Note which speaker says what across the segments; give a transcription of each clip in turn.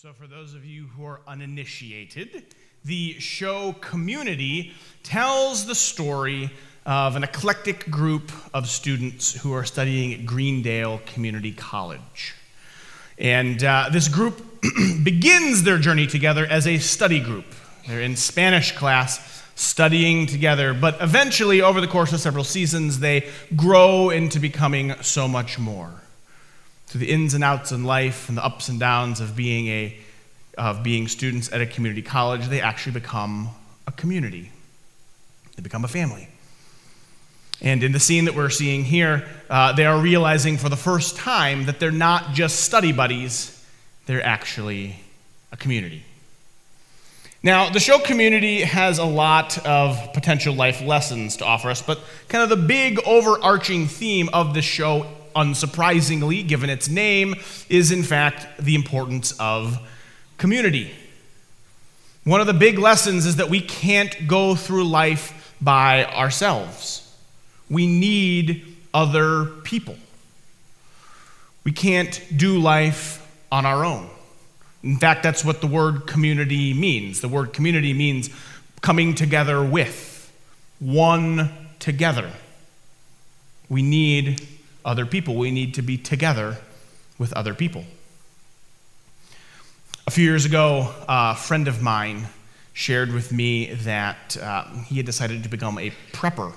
Speaker 1: So, for those of you who are uninitiated, the show Community tells the story of an eclectic group of students who are studying at Greendale Community College. And uh, this group begins their journey together as a study group. They're in Spanish class studying together, but eventually, over the course of several seasons, they grow into becoming so much more through the ins and outs in life and the ups and downs of being a of being students at a community college, they actually become a community. They become a family. And in the scene that we're seeing here, uh, they are realizing for the first time that they're not just study buddies, they're actually a community. Now, the show Community has a lot of potential life lessons to offer us, but kind of the big overarching theme of the show unsurprisingly, given its name, is in fact the importance of community. One of the big lessons is that we can't go through life by ourselves. We need other people. We can't do life on our own. In fact, that's what the word community means. The word community means coming together with, one together. We need other people. We need to be together with other people. A few years ago, a friend of mine shared with me that uh, he had decided to become a prepper.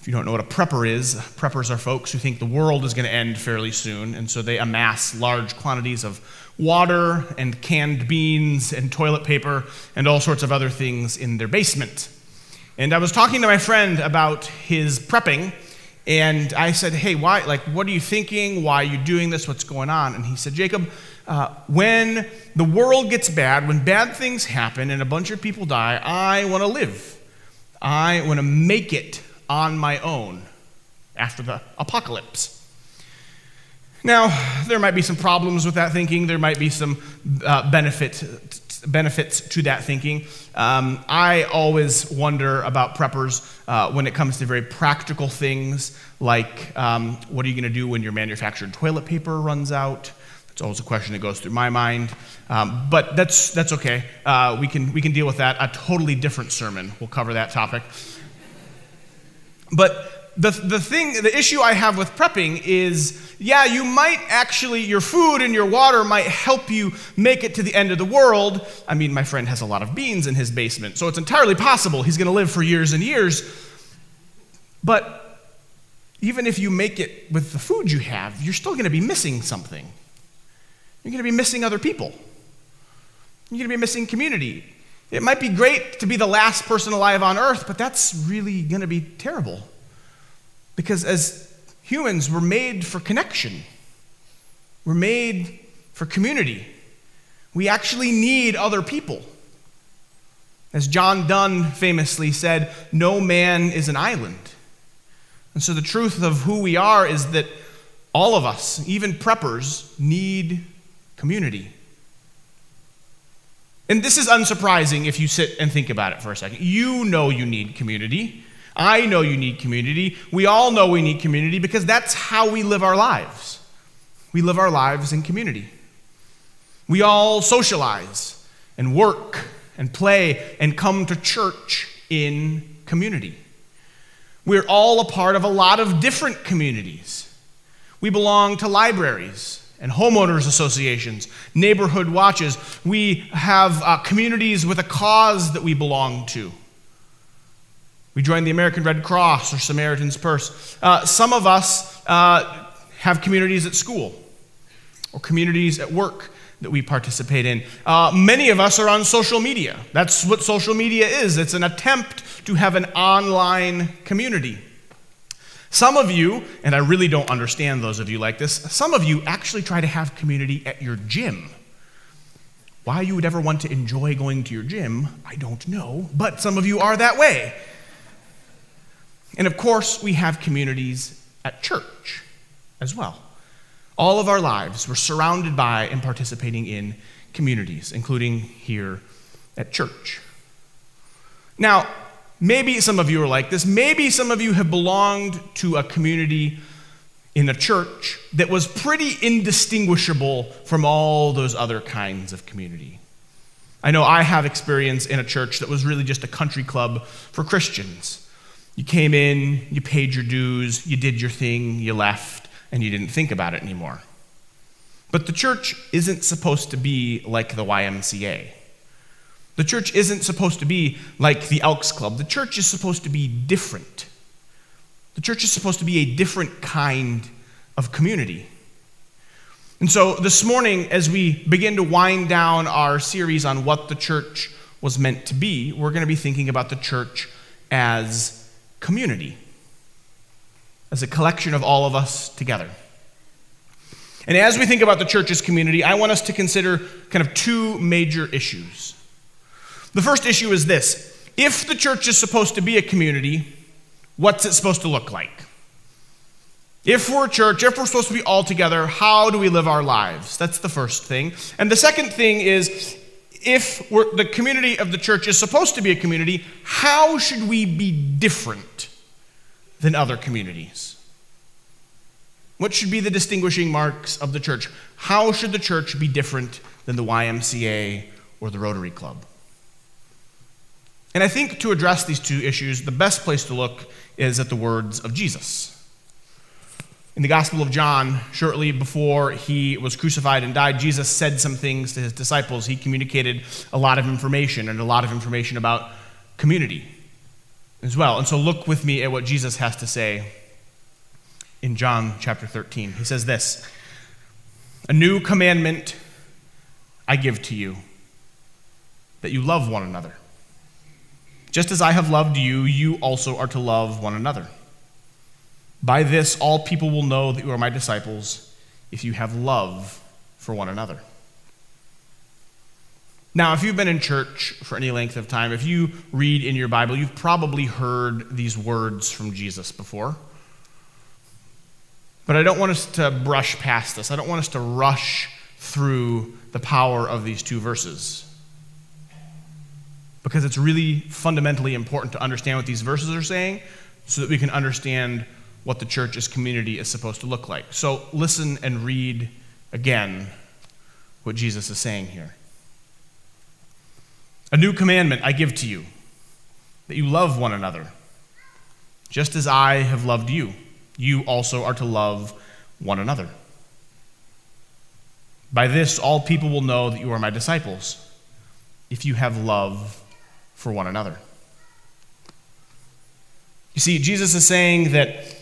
Speaker 1: If you don't know what a prepper is, preppers are folks who think the world is going to end fairly soon, and so they amass large quantities of water and canned beans and toilet paper and all sorts of other things in their basement. And I was talking to my friend about his prepping, and I said, Hey, why, like, what are you thinking? Why are you doing this? What's going on? And he said, Jacob, uh, when the world gets bad, when bad things happen and a bunch of people die, I want to live. I want to make it on my own after the apocalypse. Now, there might be some problems with that thinking. There might be some uh, benefit, benefits to that thinking. Um, I always wonder about preppers uh, when it comes to very practical things like um, what are you going to do when your manufactured toilet paper runs out? It's always a question that goes through my mind. Um, but that's, that's okay. Uh, we, can, we can deal with that. A totally different sermon. We'll cover that topic. But the, the thing, the issue I have with prepping is yeah, you might actually, your food and your water might help you make it to the end of the world. I mean, my friend has a lot of beans in his basement, so it's entirely possible he's going to live for years and years. But even if you make it with the food you have, you're still going to be missing something. You're going to be missing other people. You're going to be missing community. It might be great to be the last person alive on earth, but that's really going to be terrible. Because as humans, we're made for connection, we're made for community. We actually need other people. As John Donne famously said, no man is an island. And so the truth of who we are is that all of us, even preppers, need community. And this is unsurprising if you sit and think about it for a second. You know you need community. I know you need community. We all know we need community because that's how we live our lives. We live our lives in community. We all socialize and work and play and come to church in community. We're all a part of a lot of different communities. We belong to libraries and homeowners associations, neighborhood watches. We have uh, communities with a cause that we belong to. We join the American Red Cross or Samaritan's Purse. Uh, some of us uh, have communities at school or communities at work that we participate in. Uh, many of us are on social media. That's what social media is it's an attempt to have an online community. Some of you, and I really don't understand those of you like this, some of you actually try to have community at your gym. Why you would ever want to enjoy going to your gym, I don't know, but some of you are that way. And of course, we have communities at church as well. All of our lives, we're surrounded by and participating in communities, including here at church. Now, Maybe some of you are like this. Maybe some of you have belonged to a community in a church that was pretty indistinguishable from all those other kinds of community. I know I have experience in a church that was really just a country club for Christians. You came in, you paid your dues, you did your thing, you left, and you didn't think about it anymore. But the church isn't supposed to be like the YMCA. The church isn't supposed to be like the Elks Club. The church is supposed to be different. The church is supposed to be a different kind of community. And so this morning, as we begin to wind down our series on what the church was meant to be, we're going to be thinking about the church as community, as a collection of all of us together. And as we think about the church's community, I want us to consider kind of two major issues. The first issue is this if the church is supposed to be a community, what's it supposed to look like? If we're a church, if we're supposed to be all together, how do we live our lives? That's the first thing. And the second thing is if the community of the church is supposed to be a community, how should we be different than other communities? What should be the distinguishing marks of the church? How should the church be different than the YMCA or the Rotary Club? And I think to address these two issues, the best place to look is at the words of Jesus. In the Gospel of John, shortly before he was crucified and died, Jesus said some things to his disciples. He communicated a lot of information and a lot of information about community as well. And so look with me at what Jesus has to say in John chapter 13. He says this A new commandment I give to you, that you love one another. Just as I have loved you, you also are to love one another. By this, all people will know that you are my disciples if you have love for one another. Now, if you've been in church for any length of time, if you read in your Bible, you've probably heard these words from Jesus before. But I don't want us to brush past this. I don't want us to rush through the power of these two verses. Because it's really fundamentally important to understand what these verses are saying so that we can understand what the church as community is supposed to look like. So listen and read again what Jesus is saying here. A new commandment I give to you that you love one another, just as I have loved you you also are to love one another. By this, all people will know that you are my disciples, if you have love for one another. You see, Jesus is saying that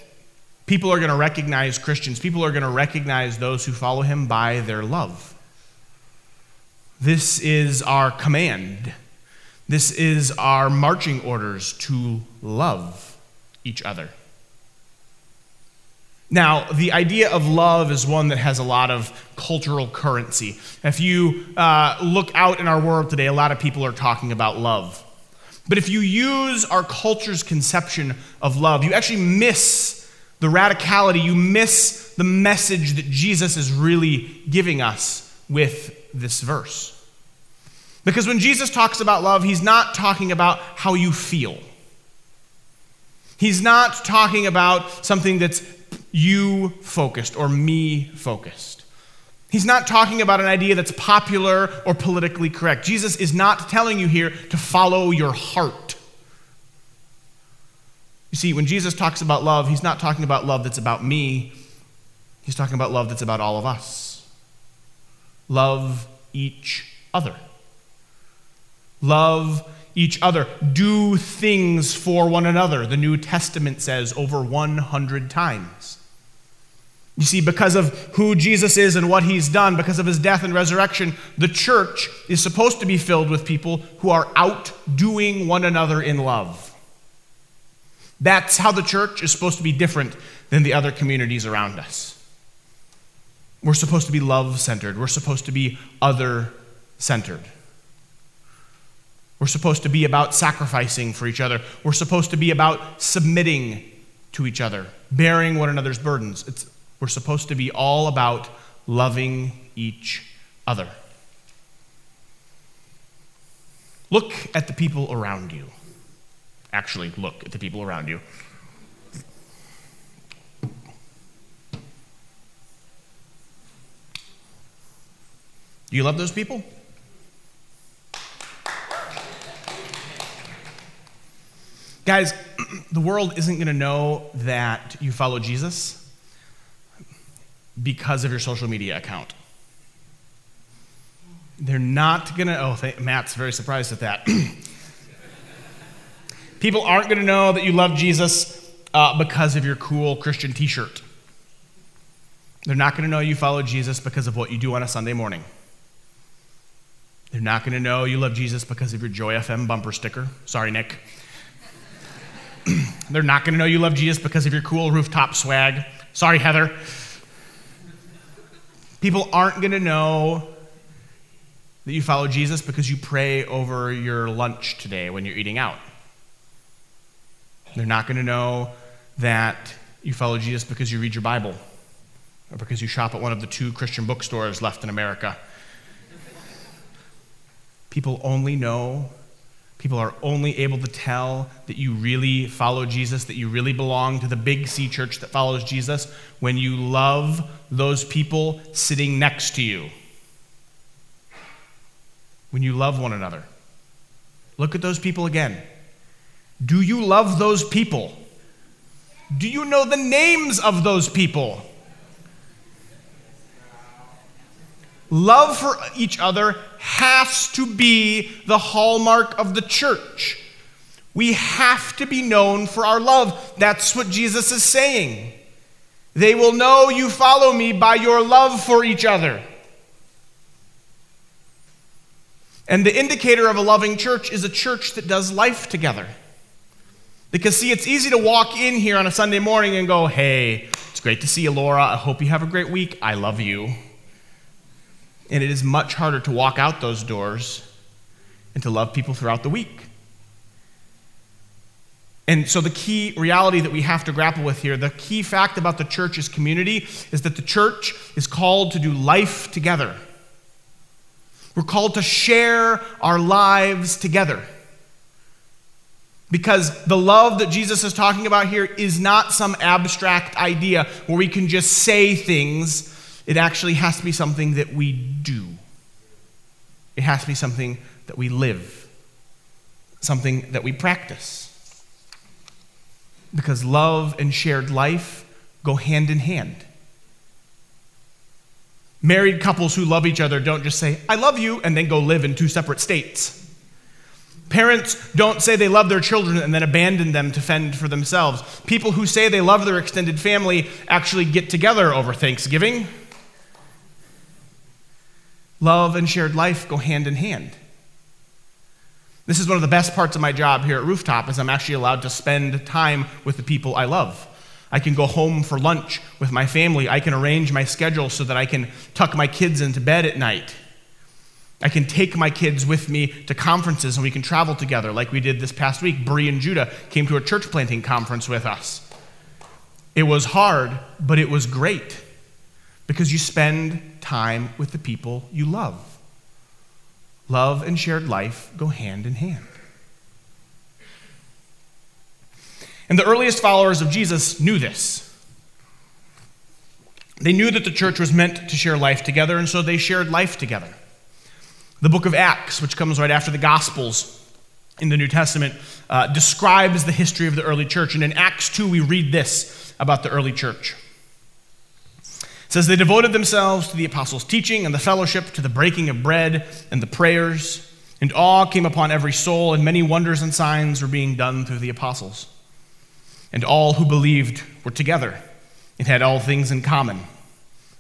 Speaker 1: people are going to recognize Christians, people are going to recognize those who follow him by their love. This is our command. This is our marching orders to love each other. Now, the idea of love is one that has a lot of cultural currency. If you uh, look out in our world today, a lot of people are talking about love. But if you use our culture's conception of love, you actually miss the radicality, you miss the message that Jesus is really giving us with this verse. Because when Jesus talks about love, he's not talking about how you feel. He's not talking about something that's you focused or me focused. He's not talking about an idea that's popular or politically correct. Jesus is not telling you here to follow your heart. You see, when Jesus talks about love, he's not talking about love that's about me, he's talking about love that's about all of us. Love each other. Love each other. Do things for one another, the New Testament says over 100 times. You see, because of who Jesus is and what he's done, because of his death and resurrection, the church is supposed to be filled with people who are outdoing one another in love. That's how the church is supposed to be different than the other communities around us. We're supposed to be love centered, we're supposed to be other centered. We're supposed to be about sacrificing for each other. We're supposed to be about submitting to each other, bearing one another's burdens. It's we're supposed to be all about loving each other. Look at the people around you actually look at the people around you. Do you love those people? Guys, the world isn't going to know that you follow Jesus because of your social media account. They're not going to, oh, Matt's very surprised at that. People aren't going to know that you love Jesus uh, because of your cool Christian t shirt. They're not going to know you follow Jesus because of what you do on a Sunday morning. They're not going to know you love Jesus because of your Joy FM bumper sticker. Sorry, Nick. They're not going to know you love Jesus because of your cool rooftop swag. Sorry, Heather. People aren't going to know that you follow Jesus because you pray over your lunch today when you're eating out. They're not going to know that you follow Jesus because you read your Bible or because you shop at one of the two Christian bookstores left in America. People only know, people are only able to tell that you really follow Jesus, that you really belong to the big C church that follows Jesus when you love those people sitting next to you when you love one another. Look at those people again. Do you love those people? Do you know the names of those people? Love for each other has to be the hallmark of the church. We have to be known for our love. That's what Jesus is saying. They will know you follow me by your love for each other. And the indicator of a loving church is a church that does life together. Because, see, it's easy to walk in here on a Sunday morning and go, hey, it's great to see you, Laura. I hope you have a great week. I love you. And it is much harder to walk out those doors and to love people throughout the week. And so, the key reality that we have to grapple with here, the key fact about the church's community is that the church is called to do life together. We're called to share our lives together. Because the love that Jesus is talking about here is not some abstract idea where we can just say things. It actually has to be something that we do. It has to be something that we live, something that we practice. Because love and shared life go hand in hand. Married couples who love each other don't just say, I love you, and then go live in two separate states. Parents don't say they love their children and then abandon them to fend for themselves. People who say they love their extended family actually get together over Thanksgiving. Love and shared life go hand in hand. This is one of the best parts of my job here at Rooftop is I'm actually allowed to spend time with the people I love. I can go home for lunch with my family. I can arrange my schedule so that I can tuck my kids into bed at night. I can take my kids with me to conferences and we can travel together like we did this past week. Bree and Judah came to a church planting conference with us. It was hard, but it was great because you spend time with the people you love. Love and shared life go hand in hand. And the earliest followers of Jesus knew this. They knew that the church was meant to share life together, and so they shared life together. The book of Acts, which comes right after the Gospels in the New Testament, uh, describes the history of the early church. And in Acts 2, we read this about the early church. It says, They devoted themselves to the apostles' teaching and the fellowship, to the breaking of bread and the prayers, and awe came upon every soul, and many wonders and signs were being done through the apostles. And all who believed were together and had all things in common.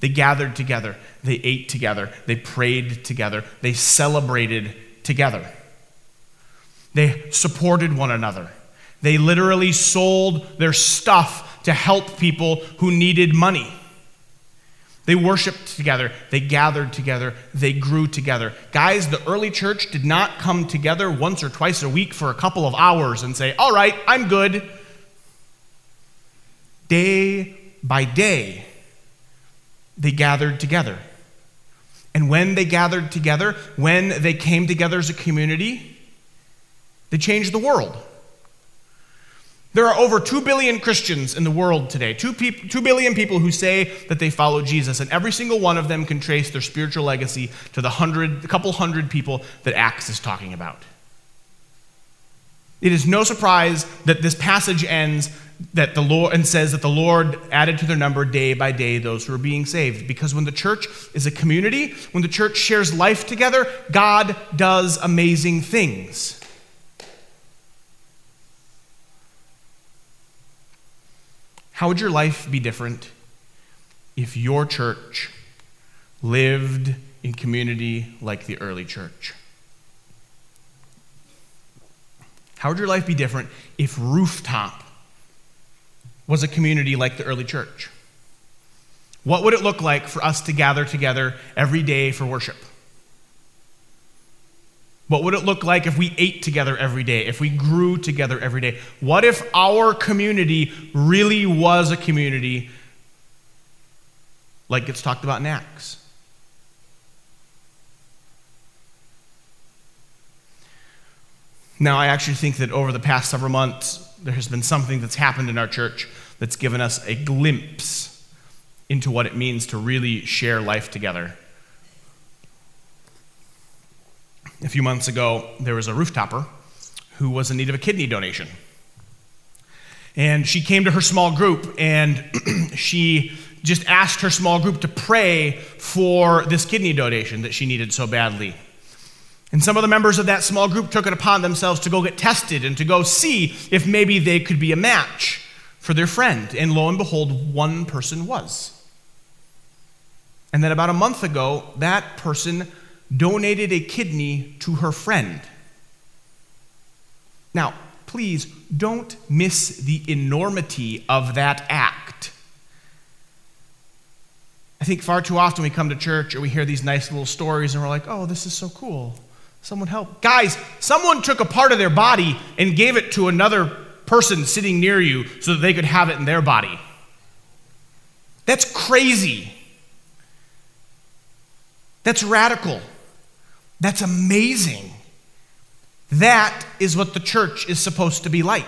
Speaker 1: They gathered together. They ate together. They prayed together. They celebrated together. They supported one another. They literally sold their stuff to help people who needed money. They worshiped together, they gathered together, they grew together. Guys, the early church did not come together once or twice a week for a couple of hours and say, All right, I'm good. Day by day, they gathered together. And when they gathered together, when they came together as a community, they changed the world. There are over 2 billion Christians in the world today, 2, 2 billion people who say that they follow Jesus, and every single one of them can trace their spiritual legacy to the hundred, a couple hundred people that Acts is talking about. It is no surprise that this passage ends that the Lord and says that the Lord added to their number day by day those who are being saved. Because when the church is a community, when the church shares life together, God does amazing things. How would your life be different if your church lived in community like the early church? How would your life be different if Rooftop was a community like the early church? What would it look like for us to gather together every day for worship? What would it look like if we ate together every day, if we grew together every day? What if our community really was a community like it's talked about in Acts? Now, I actually think that over the past several months, there has been something that's happened in our church that's given us a glimpse into what it means to really share life together a few months ago, there was a rooftopper who was in need of a kidney donation. And she came to her small group and she just asked her small group to pray for this kidney donation that she needed so badly. And some of the members of that small group took it upon themselves to go get tested and to go see if maybe they could be a match for their friend. And lo and behold, one person was. And then about a month ago, that person donated a kidney to her friend. Now, please don't miss the enormity of that act. I think far too often we come to church or we hear these nice little stories and we're like, oh, this is so cool. Someone help. Guys, someone took a part of their body and gave it to another person sitting near you so that they could have it in their body. That's crazy. That's radical. That's amazing. That is what the church is supposed to be like.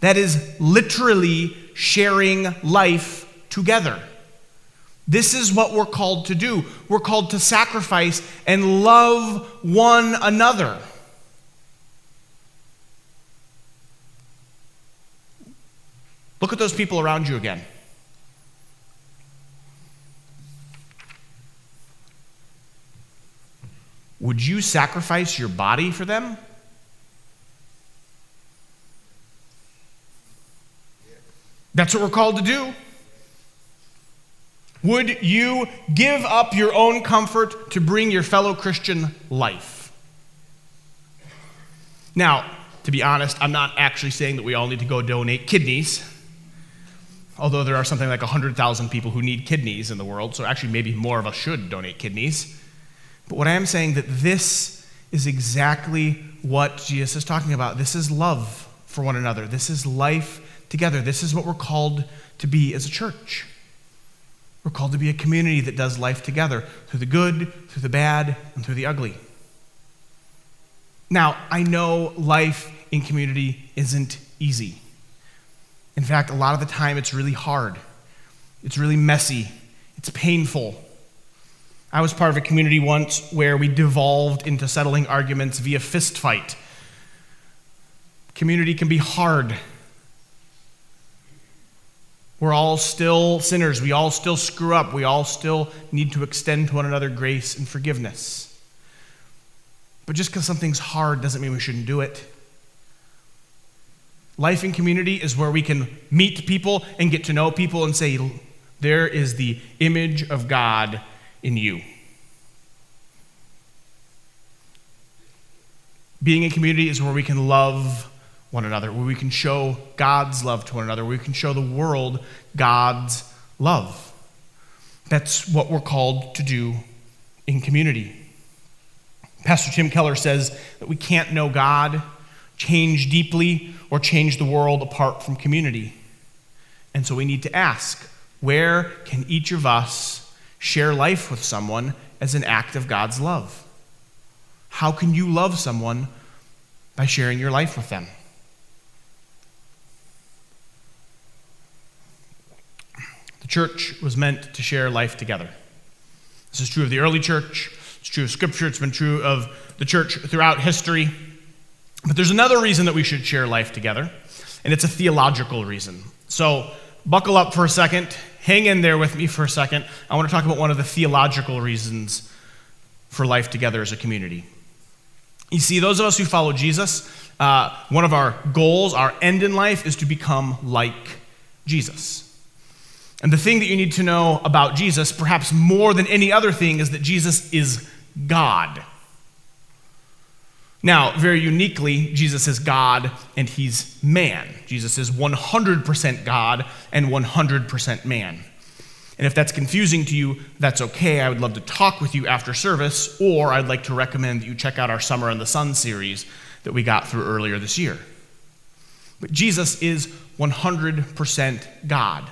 Speaker 1: That is literally sharing life together. This is what we're called to do. We're called to sacrifice and love one another. Look at those people around you again. Would you sacrifice your body for them? That's what we're called to do. Would you give up your own comfort to bring your fellow Christian life? Now, to be honest, I'm not actually saying that we all need to go donate kidneys, although there are something like 100,000 people who need kidneys in the world, so actually, maybe more of us should donate kidneys. But what I am saying that this is exactly what Jesus is talking about. This is love for one another. This is life together. This is what we're called to be as a church. We're called to be a community that does life together through the good, through the bad, and through the ugly. Now, I know life in community isn't easy. In fact, a lot of the time it's really hard, it's really messy, it's painful. I was part of a community once where we devolved into settling arguments via fist fight. Community can be hard. We're all still sinners. We all still screw up. We all still need to extend to one another grace and forgiveness. But just because something's hard doesn't mean we shouldn't do it. Life in community is where we can meet people and get to know people and say, there is the image of God in you. Being in community is where we can love one another, where we can show God's love to one another, where we can show the world God's love. That's what we're called to do in community. Pastor Tim Keller says that we can't know God, change deeply, or change the world apart from community. And so we need to ask where can each of us share life with someone as an act of God's love? How can you love someone by sharing your life with them? Church was meant to share life together. This is true of the early church, it's true of Scripture, it's been true of the church throughout history. But there's another reason that we should share life together, and it's a theological reason. So, buckle up for a second, hang in there with me for a second. I want to talk about one of the theological reasons for life together as a community. You see, those of us who follow Jesus, uh, one of our goals, our end in life, is to become like Jesus. And the thing that you need to know about Jesus, perhaps more than any other thing, is that Jesus is God. Now, very uniquely, Jesus is God and he's man. Jesus is 100% God and 100% man. And if that's confusing to you, that's okay. I would love to talk with you after service, or I'd like to recommend that you check out our Summer in the Sun series that we got through earlier this year. But Jesus is 100% God.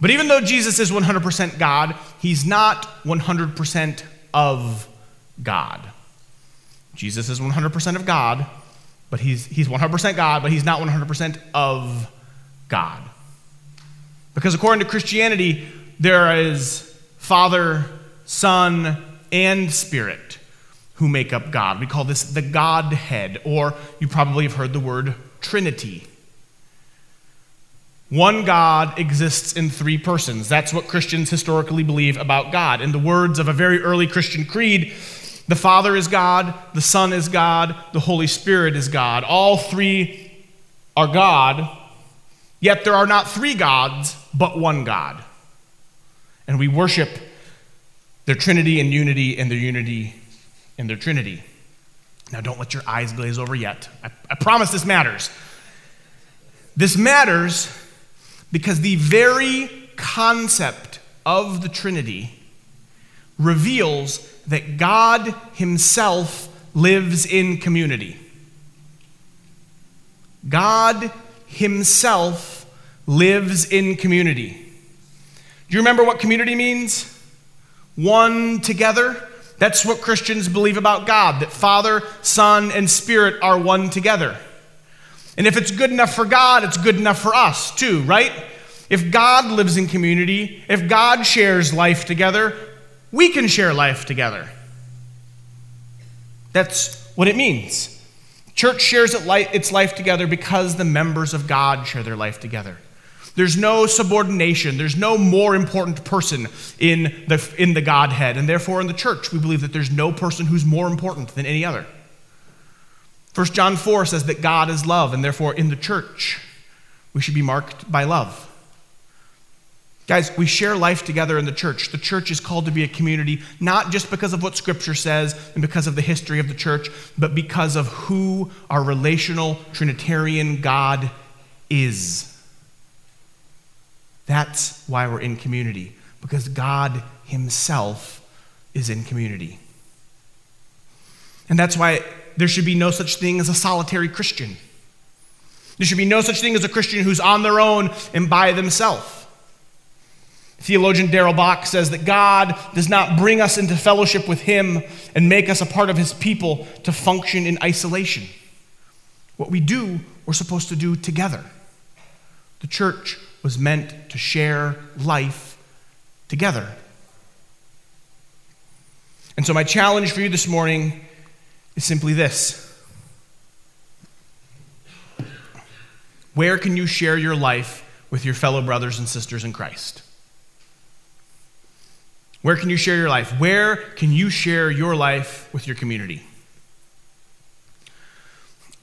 Speaker 1: But even though Jesus is 100% God, he's not 100% of God. Jesus is 100% of God, but he's, he's 100% God, but he's not 100% of God. Because according to Christianity, there is Father, Son, and Spirit who make up God. We call this the Godhead, or you probably have heard the word Trinity. One God exists in three persons. That's what Christians historically believe about God. In the words of a very early Christian creed, the Father is God, the Son is God, the Holy Spirit is God. All three are God, yet there are not three gods, but one God. And we worship their Trinity and unity and their unity and their Trinity. Now, don't let your eyes glaze over yet. I, I promise this matters. This matters because the very concept of the Trinity reveals that God Himself lives in community. God Himself lives in community. Do you remember what community means? One together. That's what Christians believe about God that Father, Son, and Spirit are one together. And if it's good enough for God, it's good enough for us too, right? If God lives in community, if God shares life together, we can share life together. That's what it means. Church shares its life together because the members of God share their life together. There's no subordination. There's no more important person in the, in the Godhead. And therefore, in the church, we believe that there's no person who's more important than any other. 1 John 4 says that God is love, and therefore in the church, we should be marked by love. Guys, we share life together in the church. The church is called to be a community, not just because of what Scripture says and because of the history of the church, but because of who our relational Trinitarian God is. That's why we're in community, because God Himself is in community. And that's why there should be no such thing as a solitary Christian. There should be no such thing as a Christian who's on their own and by themselves. Theologian Daryl Bach says that God does not bring us into fellowship with Him and make us a part of His people to function in isolation. What we do, we're supposed to do together. The church was meant to share life together. And so, my challenge for you this morning is simply this Where can you share your life with your fellow brothers and sisters in Christ? Where can you share your life? Where can you share your life with your community?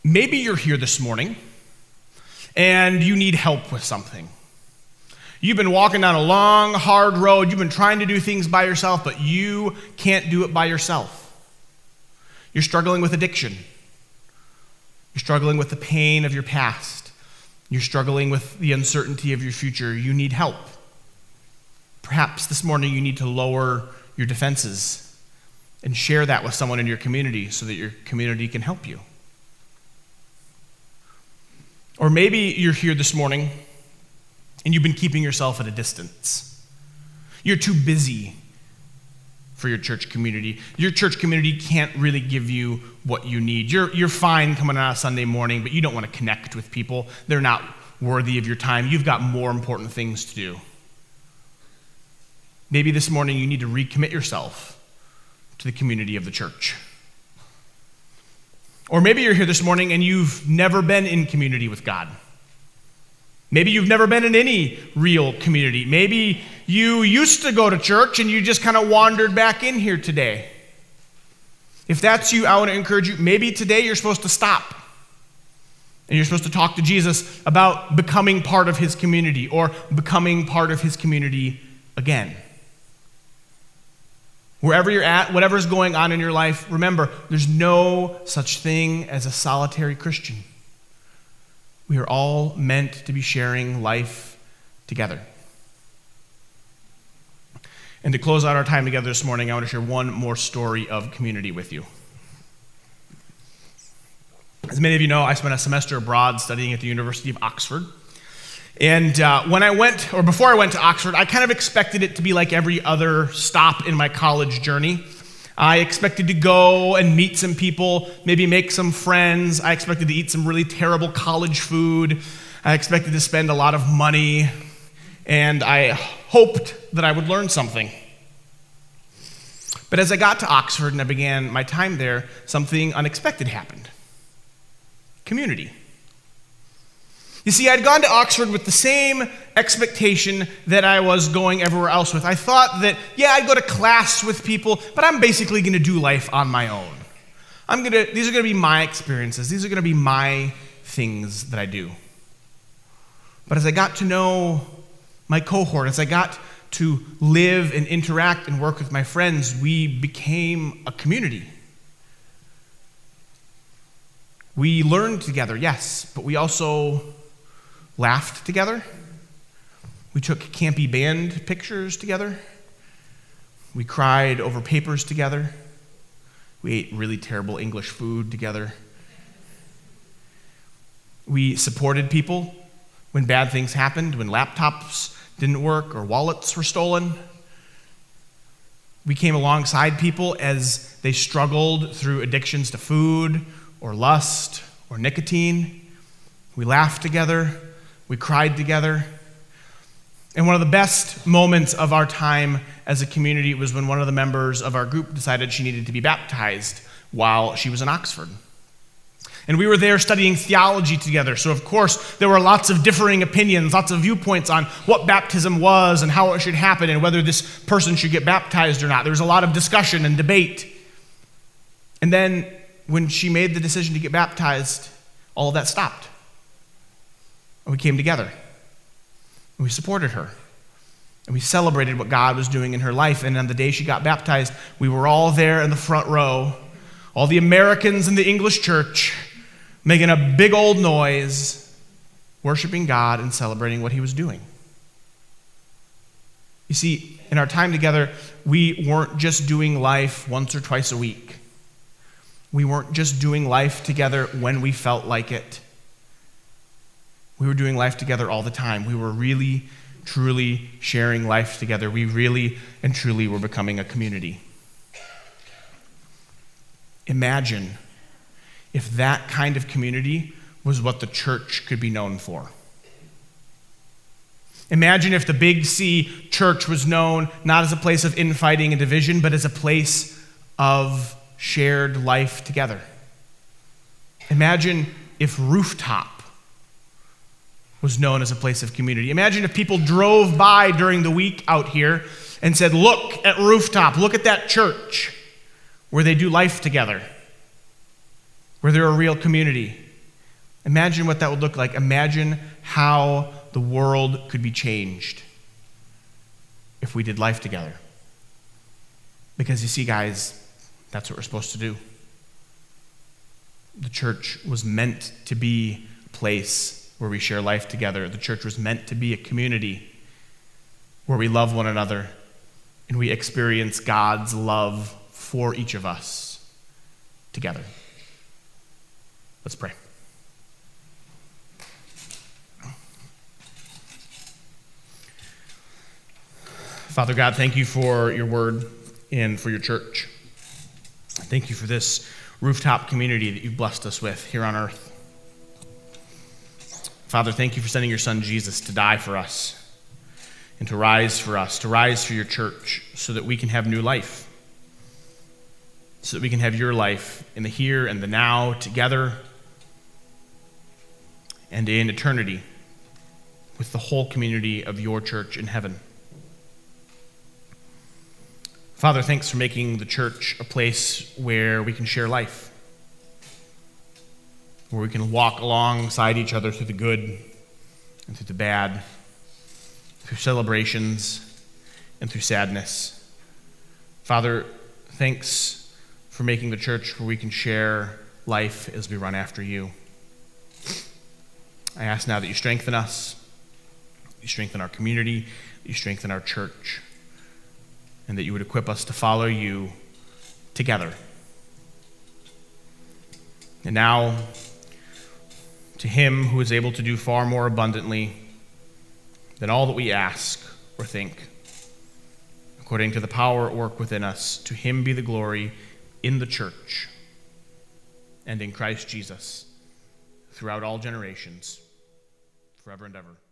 Speaker 1: Maybe you're here this morning and you need help with something. You've been walking down a long, hard road. You've been trying to do things by yourself, but you can't do it by yourself. You're struggling with addiction. You're struggling with the pain of your past. You're struggling with the uncertainty of your future. You need help. Perhaps this morning you need to lower your defenses and share that with someone in your community so that your community can help you. Or maybe you're here this morning and you've been keeping yourself at a distance. You're too busy for your church community. Your church community can't really give you what you need. You're, you're fine coming on a Sunday morning, but you don't want to connect with people. They're not worthy of your time. You've got more important things to do. Maybe this morning you need to recommit yourself to the community of the church. Or maybe you're here this morning and you've never been in community with God. Maybe you've never been in any real community. Maybe you used to go to church and you just kind of wandered back in here today. If that's you, I want to encourage you. Maybe today you're supposed to stop and you're supposed to talk to Jesus about becoming part of his community or becoming part of his community again. Wherever you're at, whatever's going on in your life, remember, there's no such thing as a solitary Christian. We are all meant to be sharing life together. And to close out our time together this morning, I want to share one more story of community with you. As many of you know, I spent a semester abroad studying at the University of Oxford. And uh, when I went, or before I went to Oxford, I kind of expected it to be like every other stop in my college journey. I expected to go and meet some people, maybe make some friends. I expected to eat some really terrible college food. I expected to spend a lot of money. And I hoped that I would learn something. But as I got to Oxford and I began my time there, something unexpected happened community. You see, I'd gone to Oxford with the same expectation that I was going everywhere else with. I thought that, yeah, I'd go to class with people, but I'm basically going to do life on my own. I'm gonna, these are going to be my experiences, these are going to be my things that I do. But as I got to know my cohort, as I got to live and interact and work with my friends, we became a community. We learned together, yes, but we also laughed together. We took campy band pictures together. We cried over papers together. We ate really terrible English food together. We supported people when bad things happened, when laptops didn't work or wallets were stolen. We came alongside people as they struggled through addictions to food or lust or nicotine. We laughed together. We cried together. And one of the best moments of our time as a community was when one of the members of our group decided she needed to be baptized while she was in Oxford. And we were there studying theology together. So, of course, there were lots of differing opinions, lots of viewpoints on what baptism was and how it should happen and whether this person should get baptized or not. There was a lot of discussion and debate. And then, when she made the decision to get baptized, all of that stopped. And we came together. And we supported her. And we celebrated what God was doing in her life. And on the day she got baptized, we were all there in the front row, all the Americans in the English church, making a big old noise, worshiping God and celebrating what he was doing. You see, in our time together, we weren't just doing life once or twice a week. We weren't just doing life together when we felt like it. We were doing life together all the time. We were really, truly sharing life together. We really and truly were becoming a community. Imagine if that kind of community was what the church could be known for. Imagine if the Big C church was known not as a place of infighting and division, but as a place of shared life together. Imagine if Rooftop was known as a place of community. Imagine if people drove by during the week out here and said, Look at Rooftop, look at that church where they do life together, where they're a real community. Imagine what that would look like. Imagine how the world could be changed if we did life together. Because you see, guys, that's what we're supposed to do. The church was meant to be a place where we share life together. The church was meant to be a community where we love one another and we experience God's love for each of us together. Let's pray. Father God, thank you for your word and for your church. Thank you for this rooftop community that you've blessed us with here on earth. Father, thank you for sending your son Jesus to die for us and to rise for us, to rise for your church so that we can have new life, so that we can have your life in the here and the now together and in eternity with the whole community of your church in heaven. Father, thanks for making the church a place where we can share life, where we can walk alongside each other through the good and through the bad, through celebrations and through sadness. Father, thanks for making the church where we can share life as we run after you. I ask now that you strengthen us, you strengthen our community, you strengthen our church and that you would equip us to follow you together. And now, to him who is able to do far more abundantly than all that we ask or think, according to the power at work within us, to him be the glory in the church and in Christ Jesus throughout all generations, forever and ever.